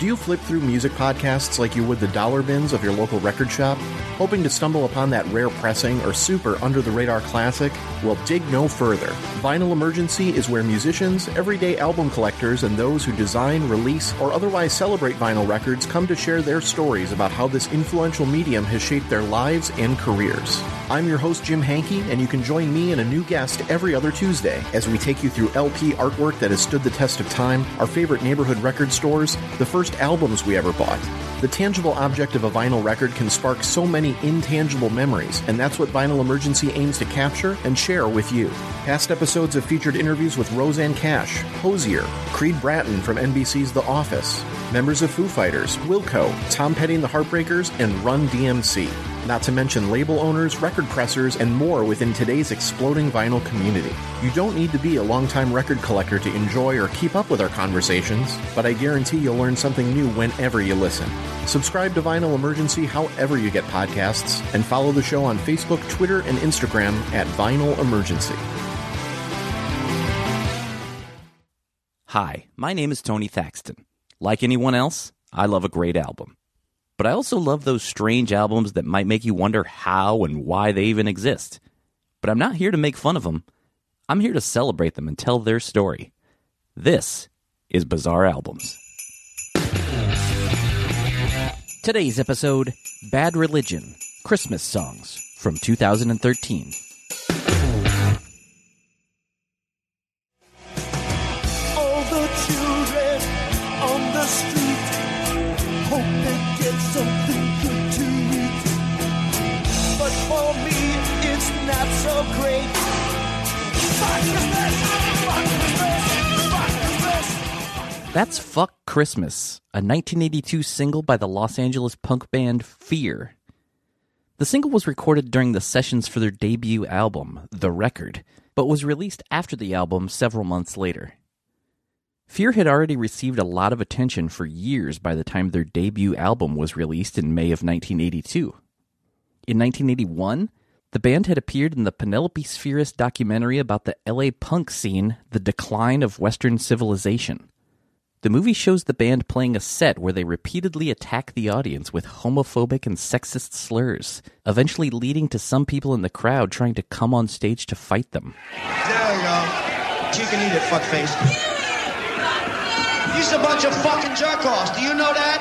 Do you flip through music podcasts like you would the dollar bins of your local record shop, hoping to stumble upon that rare pressing or super under the radar classic? Well, dig no further. Vinyl Emergency is where musicians, everyday album collectors, and those who design, release, or otherwise celebrate vinyl records come to share their stories about how this influential medium has shaped their lives and careers. I'm your host, Jim Hankey, and you can join me and a new guest every other Tuesday as we take you through LP artwork that has stood the test of time, our favorite neighborhood record stores, the first albums we ever bought. The tangible object of a vinyl record can spark so many intangible memories, and that's what Vinyl Emergency aims to capture and share with you. Past episodes have featured interviews with Rosanne Cash, Hozier, Creed Bratton from NBC's The Office, members of Foo Fighters, Wilco, Tom Petty and the Heartbreakers, and Run DMC. Not to mention label owners, record pressers, and more within today's exploding vinyl community. You don't need to be a longtime record collector to enjoy or keep up with our conversations, but I guarantee you'll learn something new whenever you listen. Subscribe to Vinyl Emergency however you get podcasts, and follow the show on Facebook, Twitter, and Instagram at Vinyl Emergency. Hi, my name is Tony Thaxton. Like anyone else, I love a great album. But I also love those strange albums that might make you wonder how and why they even exist. But I'm not here to make fun of them. I'm here to celebrate them and tell their story. This is Bizarre Albums. Today's episode Bad Religion Christmas Songs from 2013. That's Fuck Christmas, a 1982 single by the Los Angeles punk band Fear. The single was recorded during the sessions for their debut album, The Record, but was released after the album several months later. Fear had already received a lot of attention for years by the time their debut album was released in May of 1982. In 1981, the band had appeared in the Penelope Spheeris documentary about the LA punk scene, The Decline of Western Civilization. The movie shows the band playing a set where they repeatedly attack the audience with homophobic and sexist slurs, eventually leading to some people in the crowd trying to come on stage to fight them. There you go. You can eat it, fuckface. You's a bunch of fucking jerk-offs. Do you know that?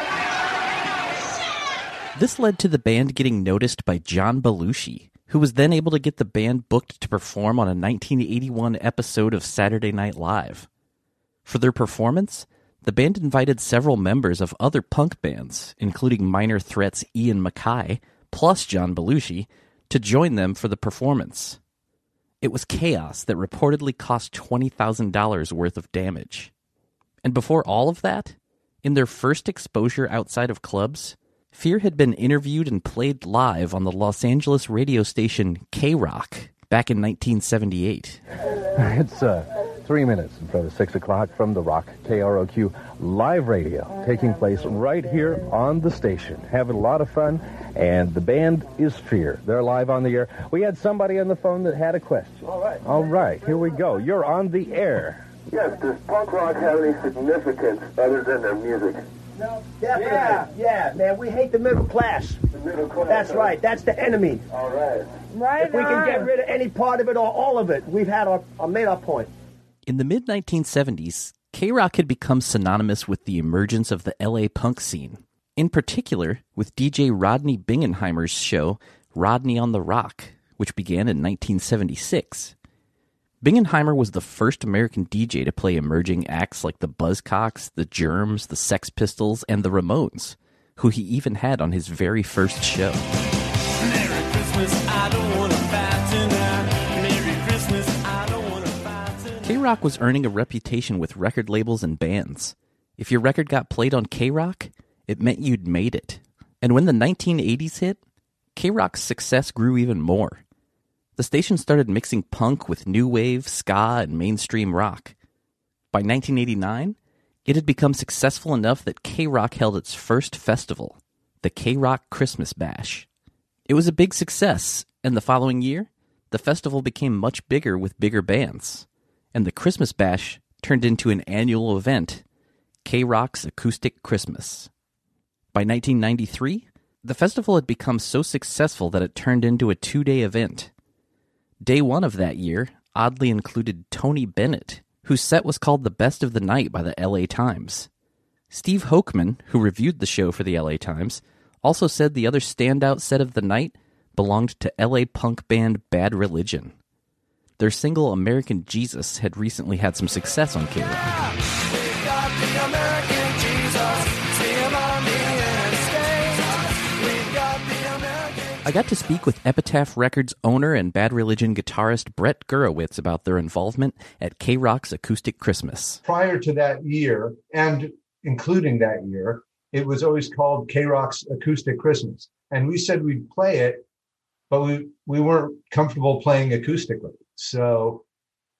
This led to the band getting noticed by John Belushi, who was then able to get the band booked to perform on a 1981 episode of Saturday Night Live. For their performance, the band invited several members of other punk bands, including Minor Threat's Ian MacKaye, plus John Belushi, to join them for the performance. It was chaos that reportedly cost $20,000 worth of damage. And before all of that, in their first exposure outside of clubs, Fear had been interviewed and played live on the Los Angeles radio station KROQ back in 1978. It's uh, three minutes in front of six o'clock from the Rock KROQ live radio taking place right here on the station. Having a lot of fun, and the band is Fear. They're live on the air. We had somebody on the phone that had a question. All right. All right, here we go. You're on the air. Yes, does punk rock have any significance other than their music? No, definitely. Yeah, yeah, man. We hate the middle class. The middle class. That's right. That's the enemy. All right. Right If we can get rid of any part of it or all of it, we've had our, our made our point. In the mid 1970s, KROQ had become synonymous with the emergence of the LA punk scene, in particular with DJ Rodney Bingenheimer's show Rodney on the Rock, which began in 1976. Bingenheimer was the first American DJ to play emerging acts like the Buzzcocks, the Germs, the Sex Pistols, and the Ramones, who he even had on his very first show. Merry Christmas, Rock was earning a reputation with record labels and bands. If your record got played on KROQ, it meant you'd made it. And when the 1980s hit, KROQ's success grew even more. The station started mixing punk with new wave, ska, and mainstream rock. By 1989, it had become successful enough that KROQ held its first festival, the KROQ Christmas Bash. It was a big success, and the following year, the festival became much bigger with bigger bands, and the Christmas Bash turned into an annual event. KROQ's Acoustic Christmas. By 1993, the festival had become so successful that it turned into a two day event. Day one of that year oddly included Tony Bennett, whose set was called the best of the night by the LA Times. Steve Hochman, who reviewed the show for the LA Times, also said the other standout set of the night belonged to LA punk band Bad Religion. Their single American Jesus had recently had some success on KROQ. I got to speak with Epitaph Records owner and Bad Religion guitarist Brett Gurewitz about their involvement at KROQ's Acoustic Christmas. prior to that year and including that year, it was always called KROQ's Acoustic Christmas. And we said we'd play it, but we, we weren't comfortable playing acoustically. So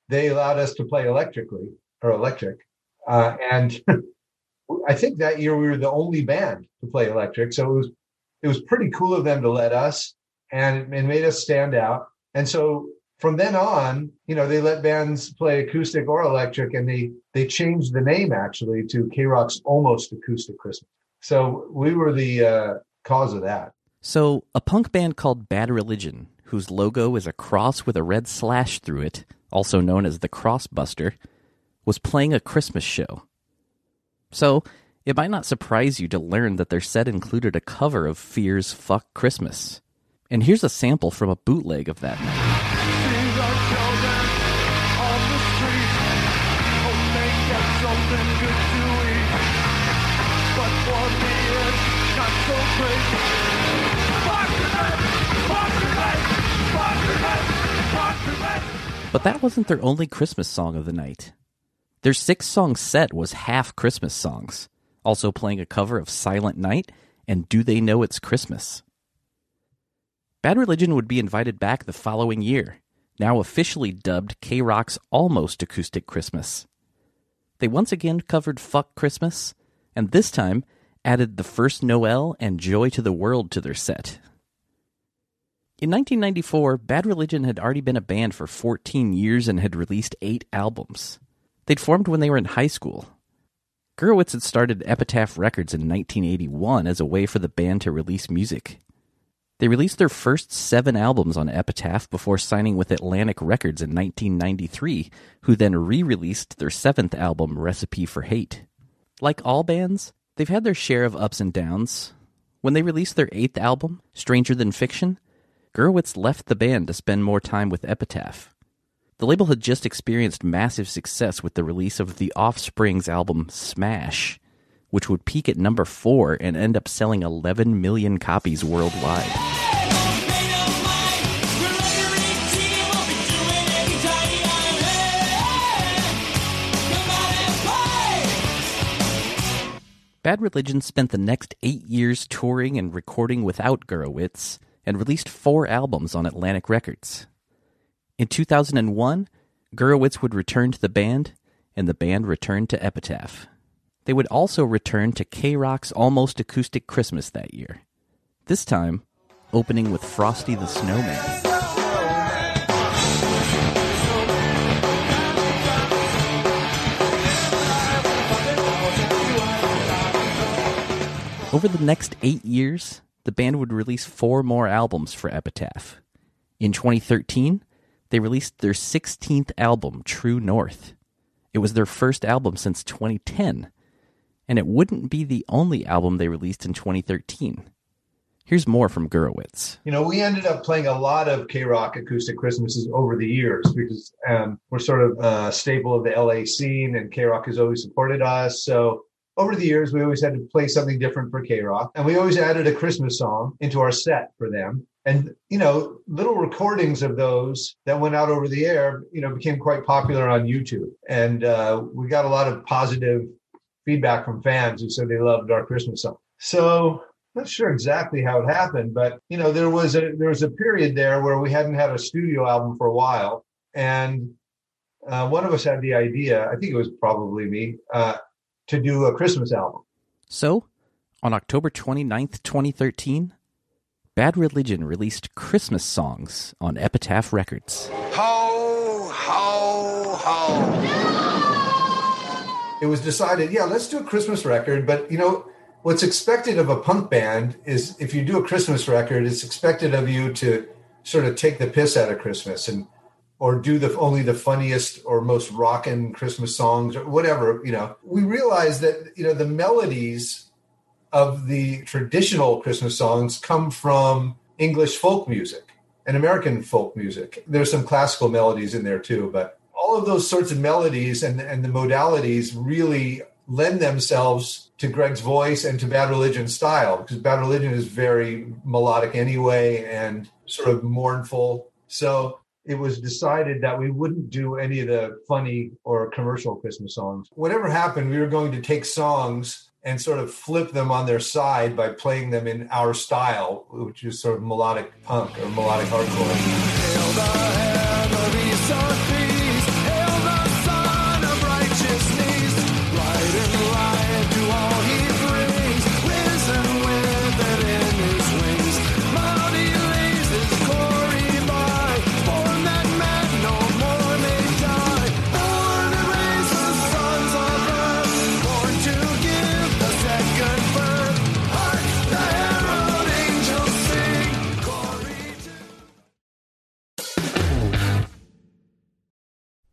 they allowed us to play electrically or electric. Uh, and I think that year we were the only band to play electric. So it was it was pretty cool of them to let us and it, made us stand out. And so from then on, you know, they let bands play acoustic or electric, and they they changed the name actually to KROQ's Almost Acoustic Christmas. So we were the uh, cause of that. So, a punk band called Bad Religion, whose logo is a cross with a red slash through it, also known as the Crossbuster, was playing a Christmas show. So, it might not surprise you to learn that their set included a cover of Fear's Fuck Christmas. And here's a sample from a bootleg of that night. But that wasn't their only Christmas song of the night. Their six song set was half Christmas songs, also playing a cover of Silent Night and Do They Know It's Christmas. Bad Religion would be invited back the following year, now officially dubbed KROQ's Almost Acoustic Christmas. They once again covered Fuck Christmas, and this time added The First Noel and Joy to the World to their set. In 1994, Bad Religion had already been a band for 14 years and had released eight albums. They'd formed when they were in high school. Gurewitz had started Epitaph Records in 1981 as a way for the band to release music. They released their first seven albums on Epitaph before signing with Atlantic Records in 1993, who then re released their seventh album, Recipe for Hate. Like all bands, they've had their share of ups and downs. When they released their eighth album, Stranger Than Fiction, Gurewitz left the band to spend more time with Epitaph. The label had just experienced massive success with the release of the Offspring's album Smash, which would peak at number four and end up selling 11 million copies worldwide. Bad Religion spent the next eight years touring and recording without Gurewitz and released four albums on Atlantic Records. In 2001, Gurewitz would return to the band, and the band returned to Epitaph. They would also return to KROQ's Almost Acoustic Christmas that year. This time, opening with Frosty the Snowman. Over the next eight years, the band would release four more albums for Epitaph. In 2013, they released their 16th album, True North. It was their first album since 2010, and it wouldn't be the only album they released in 2013. Here's more from Gurewitz. You know, we ended up playing a lot of KROQ acoustic Christmases over the years because um, we're sort of a staple of the LA scene and KROQ has always supported us. So over the years, we always had to play something different for KROQ. And we always added a Christmas song into our set for them. And, you know, little recordings of those that went out over the air, you know, became quite popular on YouTube. And uh, we got a lot of positive feedback from fans who said they loved our Christmas song. So not sure exactly how it happened, but you know, there was a there was a period there where we hadn't had a studio album for a while, and uh, one of us had the idea. I think it was probably me uh, to do a Christmas album. So, on October 29th, 2013, Bad Religion released Christmas songs on Epitaph Records. Ho, ho, ho. it was decided, yeah, let's do a Christmas record. But you know, what's expected of a punk band is if you do a Christmas record, it's expected of you to sort of take the piss out of Christmas and or do the only the funniest or most rockin' Christmas songs or whatever. You know, we realized that you know the melodies of the traditional Christmas songs come from English folk music and American folk music. There's some classical melodies in there too, but all of those sorts of melodies and, and the modalities really lend themselves to Greg's voice and to Bad Religion style because Bad Religion is very melodic anyway and sort of mournful. So it was decided that we wouldn't do any of the funny or commercial Christmas songs. Whatever happened, we were going to take songs and sort of flip them on their side by playing them in our style, which is sort of melodic punk or melodic hardcore.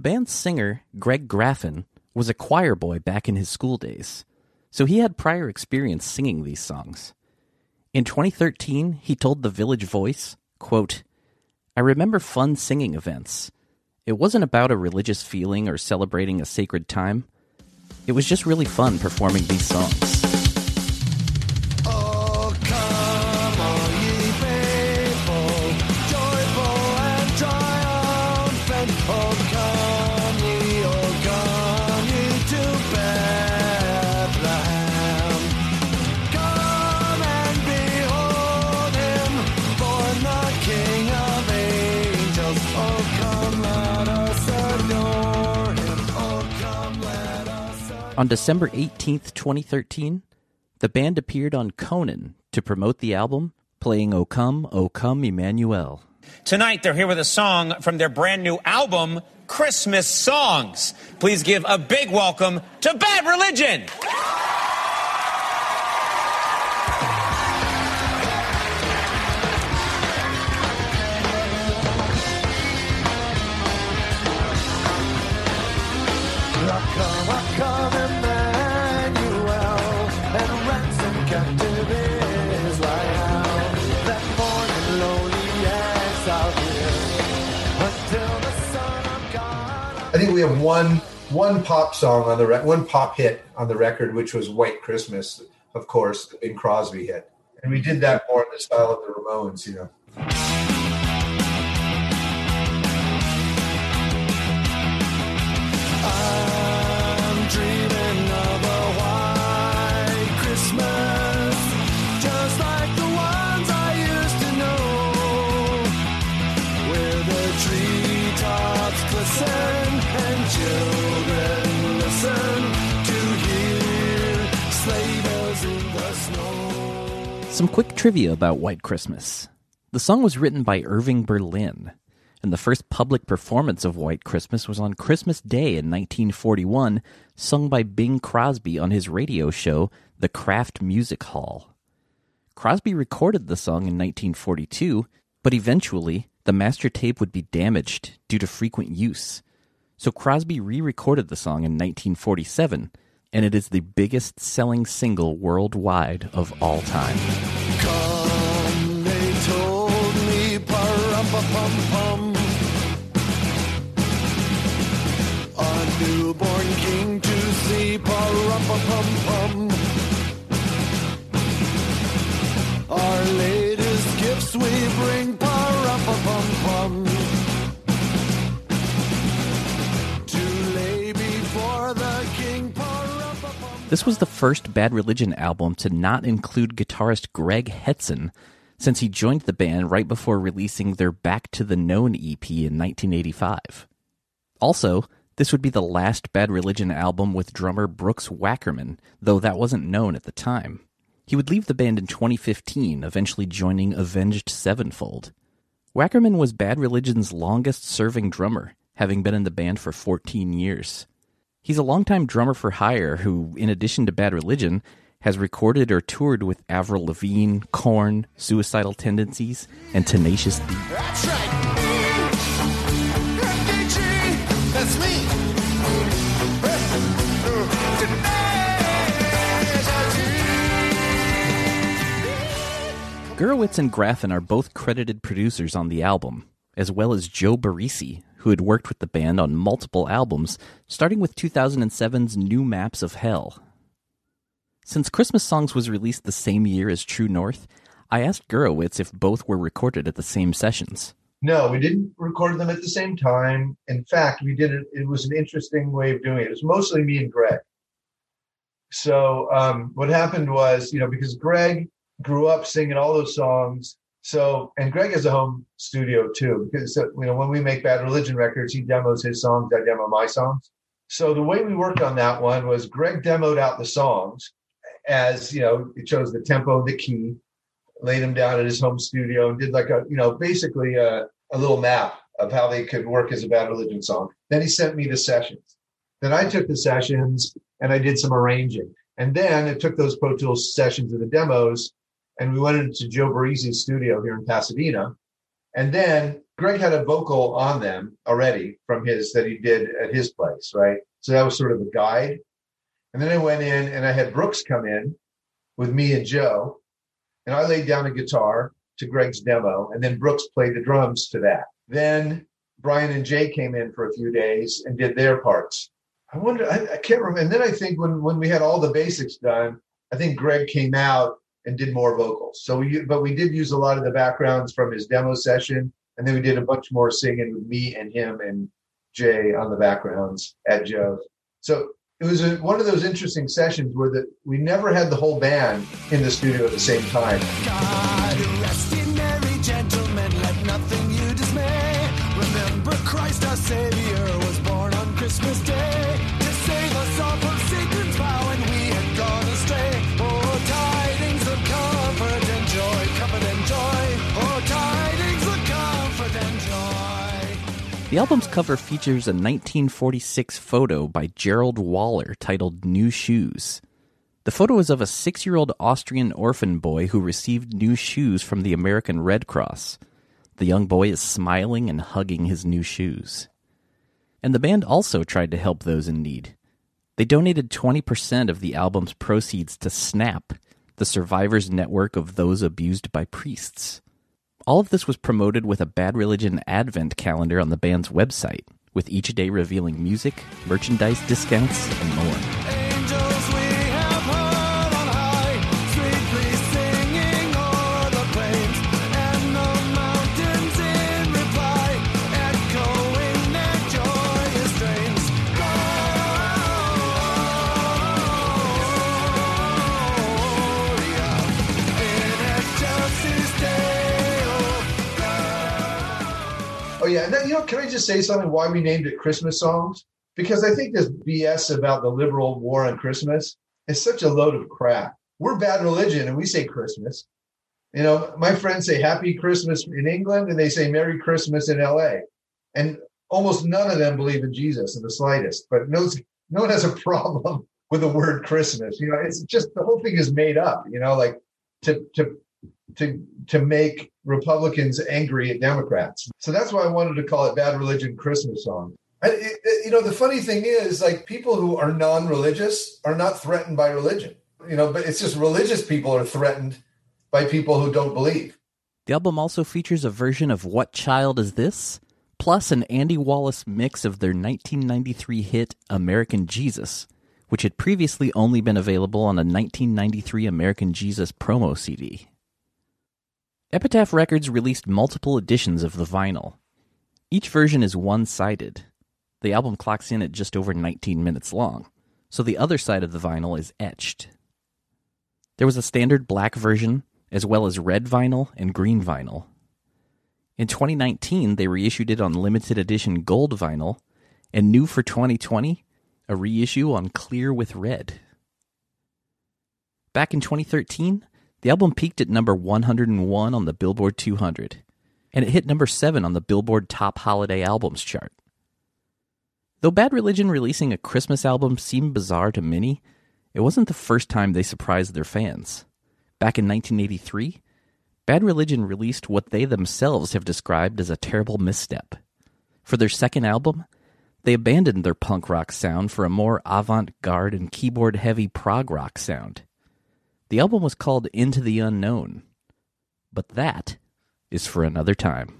The band's singer, Greg Graffin, was a choir boy back in his school days, so he had prior experience singing these songs. In 2013, he told The Village Voice, quote, I remember fun singing events. It wasn't about a religious feeling or celebrating a sacred time. It was just really fun performing these songs. On December 18th, 2013, the band appeared on Conan to promote the album, playing O Come, O Come Emmanuel. Tonight, they're here with a song from their brand new album, Christmas Songs. Please give a big welcome to Bad Religion. We have one one pop song on the re- one pop hit on the record, which was "White Christmas," of course, Bing Crosby hit, and we did that more in the style of the Ramones, you know. Some quick trivia about White Christmas. The song was written by Irving Berlin, and the first public performance of White Christmas was on Christmas Day in 1941, sung by Bing Crosby on his radio show, The Kraft Music Hall. Crosby recorded the song in 1942, but eventually the master tape would be damaged due to frequent use. So Crosby re recorded the song in 1947, and it is the biggest selling single worldwide of all time. Come, they told me, pa-rum-pa-pum-pum. A newborn king to see, pa-rum-pa-pum-pum. Our This was the first Bad Religion album to not include guitarist Greg Hetson, since he joined the band right before releasing their Back to the Known EP in 1985. Also, this would be the last Bad Religion album with drummer Brooks Wackerman, though that wasn't known at the time. He would leave the band in 2015, eventually joining Avenged Sevenfold. Wackerman was Bad Religion's longest serving drummer, having been in the band for 14 years. He's a longtime drummer for hire who, in addition to Bad Religion, has recorded or toured with Avril Lavigne, Korn, Suicidal Tendencies, and Tenacious D. That's right. That's me. Gurewitz and Graffin are both credited producers on the album, as well as Joe Barresi, who had worked with the band on multiple albums, starting with 2007's New Maps of Hell. Since Christmas Songs was released the same year as True North, I asked Gurewitz if both were recorded at the same sessions. No, we didn't record them at the same time. In fact, we did it. It was an interesting way of doing it. It was mostly me and Greg. So um, what happened was, you know, because Greg grew up singing all those songs. So, and Greg has a home studio too, because you know when we make Bad Religion records, he demos his songs, I demo my songs. So the way we worked on that one was Greg demoed out the songs as you know, it chose the tempo, the key, laid them down at his home studio, and did like a you know basically a, a little map of how they could work as a Bad Religion song. Then he sent me the sessions. Then I took the sessions and I did some arranging. And then it took those Pro Tools sessions of the demos and we went into Joe Barresi's studio here in Pasadena. And then Greg had a vocal on them already from his that he did at his place, right? So that was sort of a guide. And then I went in and I had Brooks come in with me and Joe, and I laid down a guitar to Greg's demo, and then Brooks played the drums to that. Then Brian and Jay came in for a few days and did their parts. I wonder, I, I can't remember. And then I think when when we had all the basics done, I think Greg came out and did more vocals. So we, but we did use a lot of the backgrounds from his demo session, and then we did a bunch more singing with me and him and Jay on the backgrounds at Joe's. So it was a, one of those interesting sessions where that we never had the whole band in the studio at the same time. God rest The album's cover features a 1946 photo by Gerald Waller titled New Shoes. The photo is of a six year old Austrian orphan boy who received new shoes from the American Red Cross. The young boy is smiling and hugging his new shoes. And the band also tried to help those in need. They donated 20% of the album's proceeds to SNAP, the survivors network of those abused by priests. All of this was promoted with a Bad Religion advent calendar on the band's website, with each day revealing music, merchandise discounts, and more. And then, you know, can I just say something? Why we named it Christmas songs? Because I think this BS about the liberal war on Christmas is such a load of crap. We're bad religion and we say Christmas. You know, my friends say Happy Christmas in England and they say Merry Christmas in LA. And almost none of them believe in Jesus in the slightest, but no, no one has a problem with the word Christmas. You know, it's just the whole thing is made up, you know, like to, to, to, to make Republicans angry at Democrats. So that's why I wanted to call it Bad Religion Christmas Song. It, you know, the funny thing is, like, people who are non-religious are not threatened by religion. You know, but it's just religious people are threatened by people who don't believe. The album also features a version of What Child Is This? plus an Andy Wallace mix of their 1993 hit American Jesus, which had previously only been available on a 1993 American Jesus promo CD. Epitaph Records released multiple editions of the vinyl. Each version is one sided. The album clocks in at just over 19 minutes long, so the other side of the vinyl is etched. There was a standard black version, as well as red vinyl and green vinyl. In 2019, they reissued it on limited edition gold vinyl, and new for 2020, a reissue on clear with red. Back in 2013, the album peaked at number 101 on the Billboard 200, and it hit number 7 on the Billboard Top Holiday Albums chart. Though Bad Religion releasing a Christmas album seemed bizarre to many, it wasn't the first time they surprised their fans. Back in 1983, Bad Religion released what they themselves have described as a terrible misstep. For their second album, they abandoned their punk rock sound for a more avant garde and keyboard heavy prog rock sound. The album was called Into the Unknown. But that is for another time.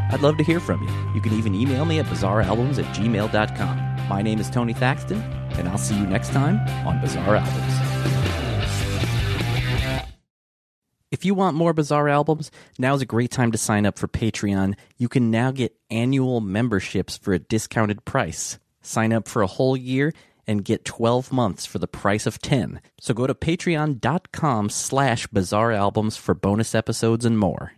I'd love to hear from you. You can even email me at bizarrealbums at gmail.com. My name is Tony Thaxton, and I'll see you next time on Bizarre Albums. If you want more Bizarre Albums, now's a great time to sign up for Patreon. You can now get annual memberships for a discounted price. Sign up for a whole year and get 12 months for the price of 10. So go to patreon.com slash bizarre albums for bonus episodes and more.